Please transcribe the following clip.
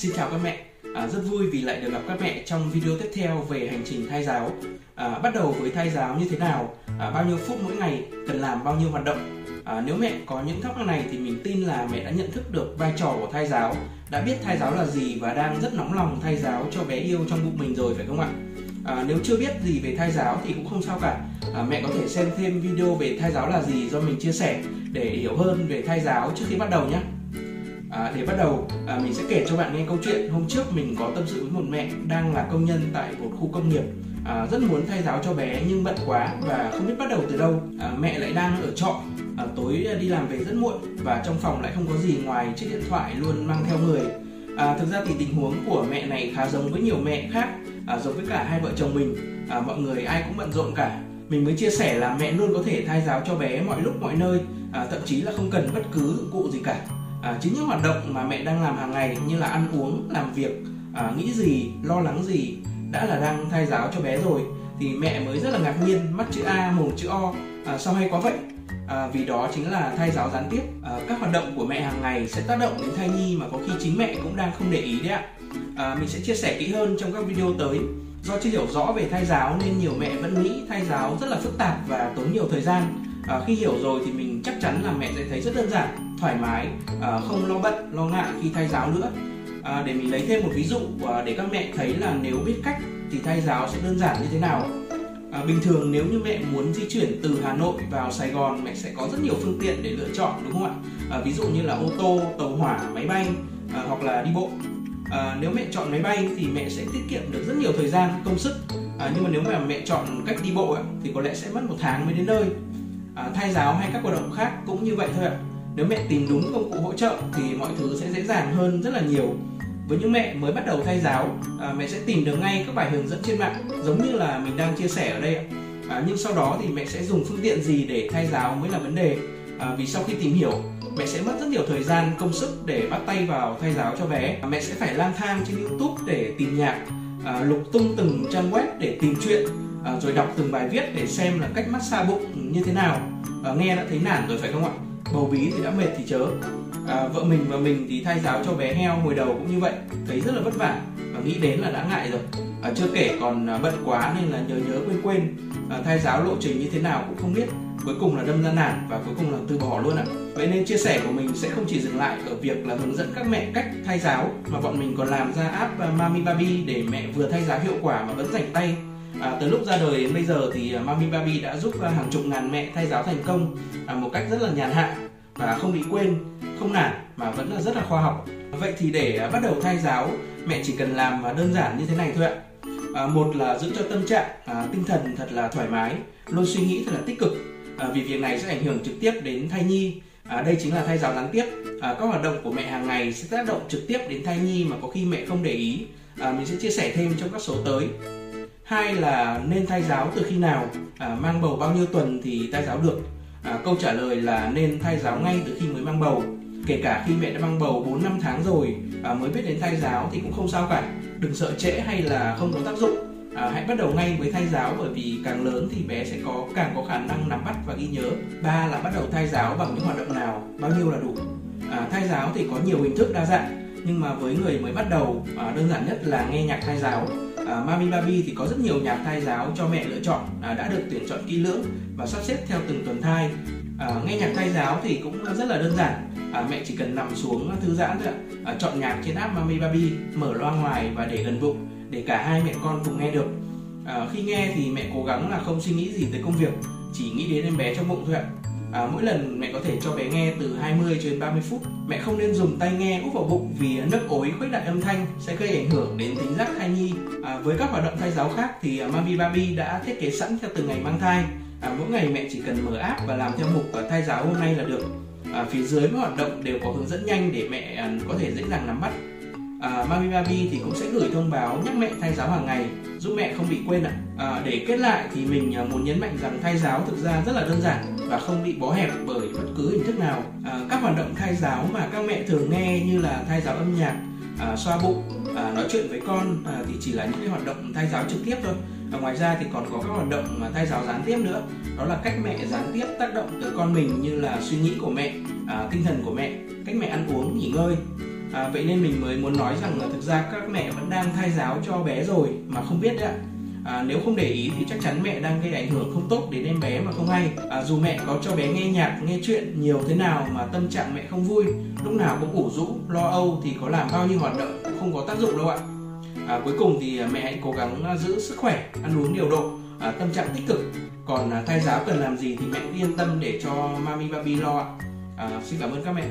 Xin chào các mẹ, à, rất vui vì lại được gặp các mẹ trong video tiếp theo về hành trình thai giáo. À, bắt đầu với thai giáo như thế nào, à, bao nhiêu phút mỗi ngày, cần làm bao nhiêu hoạt động. À, nếu mẹ có những thắc mắc này thì mình tin là mẹ đã nhận thức được vai trò của thai giáo, đã biết thai giáo là gì và đang rất nóng lòng thai giáo cho bé yêu trong bụng mình rồi phải không ạ? À, nếu chưa biết gì về thai giáo thì cũng không sao cả à, mẹ có thể xem thêm video về thai giáo là gì do mình chia sẻ để hiểu hơn về thai giáo trước khi bắt đầu nhé À, để bắt đầu, à, mình sẽ kể cho bạn nghe câu chuyện. Hôm trước mình có tâm sự với một mẹ đang là công nhân tại một khu công nghiệp. À, rất muốn thay giáo cho bé nhưng bận quá và không biết bắt đầu từ đâu. À, mẹ lại đang ở trọ. À, tối đi làm về rất muộn và trong phòng lại không có gì ngoài chiếc điện thoại luôn mang theo người. À, thực ra thì tình huống của mẹ này khá giống với nhiều mẹ khác à, giống với cả hai vợ chồng mình. À, mọi người ai cũng bận rộn cả. Mình mới chia sẻ là mẹ luôn có thể thay giáo cho bé mọi lúc mọi nơi. À, thậm chí là không cần bất cứ dụng cụ gì cả à, chính những hoạt động mà mẹ đang làm hàng ngày như là ăn uống làm việc à, nghĩ gì lo lắng gì đã là đang thay giáo cho bé rồi thì mẹ mới rất là ngạc nhiên mắt chữ A mồm chữ O à, sao hay quá vậy? À, vì đó chính là thai giáo gián tiếp. À, các hoạt động của mẹ hàng ngày sẽ tác động đến thai nhi mà có khi chính mẹ cũng đang không để ý đấy ạ. À, mình sẽ chia sẻ kỹ hơn trong các video tới. Do chưa hiểu rõ về thai giáo nên nhiều mẹ vẫn nghĩ thai giáo rất là phức tạp và tốn nhiều thời gian à, khi hiểu rồi thì mình chắc chắn là mẹ sẽ thấy rất đơn giản thoải mái à, không lo bận lo ngại khi thay giáo nữa. À, để mình lấy thêm một ví dụ à, để các mẹ thấy là nếu biết cách thì thay giáo sẽ đơn giản như thế nào à, bình thường nếu như mẹ muốn di chuyển từ Hà Nội vào Sài Gòn mẹ sẽ có rất nhiều phương tiện để lựa chọn đúng không ạ? À, ví dụ như là ô tô tàu hỏa máy bay à, hoặc là đi bộ. À, nếu mẹ chọn máy bay thì mẹ sẽ tiết kiệm được rất nhiều thời gian công sức. À, nhưng mà nếu mà mẹ chọn cách đi bộ ấy, thì có lẽ sẽ mất một tháng mới đến nơi à, thay giáo hay các hoạt động khác cũng như vậy thôi ạ. Nếu mẹ tìm đúng công cụ hỗ trợ thì mọi thứ sẽ dễ dàng hơn rất là nhiều. Với những mẹ mới bắt đầu thay giáo à, mẹ sẽ tìm được ngay các bài hướng dẫn trên mạng giống như là mình đang chia sẻ ở đây ạ. À, nhưng sau đó thì mẹ sẽ dùng phương tiện gì để thay giáo mới là vấn đề? À, vì sau khi tìm hiểu mẹ sẽ mất rất nhiều thời gian công sức để bắt tay vào thay giáo cho bé. À, mẹ sẽ phải lang thang trên youtube để tìm nhạc à, lục tung từng trang web để tìm chuyện à, rồi đọc từng bài viết để xem là cách massage bụng như thế nào. À, nghe đã thấy nản rồi phải không ạ? Bầu bí thì đã mệt thì chớ. À, vợ mình và mình thì thay giáo cho bé heo hồi đầu cũng như vậy thấy rất là vất vả và nghĩ đến là đã ngại rồi. À, chưa kể còn bận quá nên là nhớ nhớ quên quên. À, thay giáo lộ trình như thế nào cũng không biết. Cuối cùng là đâm ra nản và cuối cùng là từ bỏ luôn ạ. Vậy nên chia sẻ của mình sẽ không chỉ dừng lại ở việc là hướng dẫn các mẹ cách thay giáo mà bọn mình còn làm ra app Mami Baby để mẹ vừa thay giáo hiệu quả mà vẫn rảnh tay. À, từ lúc ra đời đến bây giờ thì à, Mami Baby đã giúp à, hàng chục ngàn mẹ thay giáo thành công à, một cách rất là nhàn hạ và không bị quên, không nản mà vẫn là rất là khoa học. Vậy thì để à, bắt đầu thay giáo, mẹ chỉ cần làm đơn giản như thế này thôi ạ. À, một là giữ cho tâm trạng, à, tinh thần thật là thoải mái, luôn suy nghĩ thật là tích cực. À, vì việc này sẽ ảnh hưởng trực tiếp đến thai nhi. À, đây chính là thay giáo gián tiếp. À, các hoạt động của mẹ hàng ngày sẽ tác động trực tiếp đến thai nhi mà có khi mẹ không để ý. À, mình sẽ chia sẻ thêm trong các số tới hai là nên thay giáo từ khi nào? À, mang bầu bao nhiêu tuần thì thay giáo được? À, câu trả lời là nên thay giáo ngay từ khi mới mang bầu. Kể cả khi mẹ đã mang bầu 4 năm tháng rồi à, mới biết đến thay giáo thì cũng không sao cả. Đừng sợ trễ hay là không có tác dụng. À, hãy bắt đầu ngay với thay giáo bởi vì càng lớn thì bé sẽ có càng có khả năng nắm bắt và ghi nhớ. Ba là bắt đầu thay giáo bằng những hoạt động nào? Bao nhiêu là đủ? À, thay giáo thì có nhiều hình thức đa dạng nhưng mà với người mới bắt đầu à, đơn giản nhất là nghe nhạc thay giáo à, Mami Baby thì có rất nhiều nhạc thai giáo cho mẹ lựa chọn à, đã được tuyển chọn kỹ lưỡng và sắp xếp theo từng tuần thai. À, nghe nhạc thai giáo thì cũng rất là đơn giản. À, mẹ chỉ cần nằm xuống thư giãn thôi ạ. À, chọn nhạc trên app Mami Baby mở loa ngoài và để gần bụng để cả hai mẹ con cùng nghe được. À, khi nghe thì mẹ cố gắng là không suy nghĩ gì tới công việc chỉ nghĩ đến em bé trong bụng thôi ạ. À, mỗi lần mẹ có thể cho bé nghe từ 20 cho đến 30 phút. Mẹ không nên dùng tay nghe úp vào bụng vì nấc ối khuếch đại âm thanh sẽ gây ảnh hưởng đến tính giác thai nhi. À, với các hoạt động thai giáo khác thì à, Mami Baby đã thiết kế sẵn theo từng ngày mang thai. À, mỗi ngày mẹ chỉ cần mở app và làm theo mục à, thai giáo hôm nay là được. À, phía dưới mỗi hoạt động đều có hướng dẫn nhanh để mẹ à, có thể dễ dàng nắm bắt à, Mami Baby thì cũng sẽ gửi thông báo nhắc mẹ thay giáo hàng ngày giúp mẹ không bị quên ạ. À, để kết lại thì mình à, muốn nhấn mạnh rằng thay giáo thực ra rất là đơn giản và không bị bó hẹp bởi bất cứ hình thức nào. À, các hoạt động thay giáo mà các mẹ thường nghe như là thay giáo âm nhạc, à, xoa bụng, à, nói chuyện với con à, thì chỉ là những cái hoạt động thay giáo trực tiếp thôi. Và ngoài ra thì còn có các hoạt động mà thay giáo gián tiếp nữa. Đó là cách mẹ gián tiếp tác động tới con mình như là suy nghĩ của mẹ, à, tinh thần của mẹ, cách mẹ ăn uống, nghỉ ngơi à, vậy nên mình mới muốn nói rằng là thực ra các mẹ vẫn đang thai giáo cho bé rồi mà không biết đấy ạ. À, nếu không để ý thì chắc chắn mẹ đang gây ảnh hưởng không tốt đến em bé mà không hay. À, dù mẹ có cho bé nghe nhạc nghe chuyện nhiều thế nào mà tâm trạng mẹ không vui lúc nào cũng ủ rũ lo âu thì có làm bao nhiêu hoạt động cũng không có tác dụng đâu ạ. À, cuối cùng thì à, mẹ hãy cố gắng à, giữ sức khỏe ăn uống điều độ à, tâm trạng tích cực. Còn à, thai giáo cần làm gì thì mẹ yên tâm để cho mami baby lo ạ. À, xin cảm ơn các mẹ.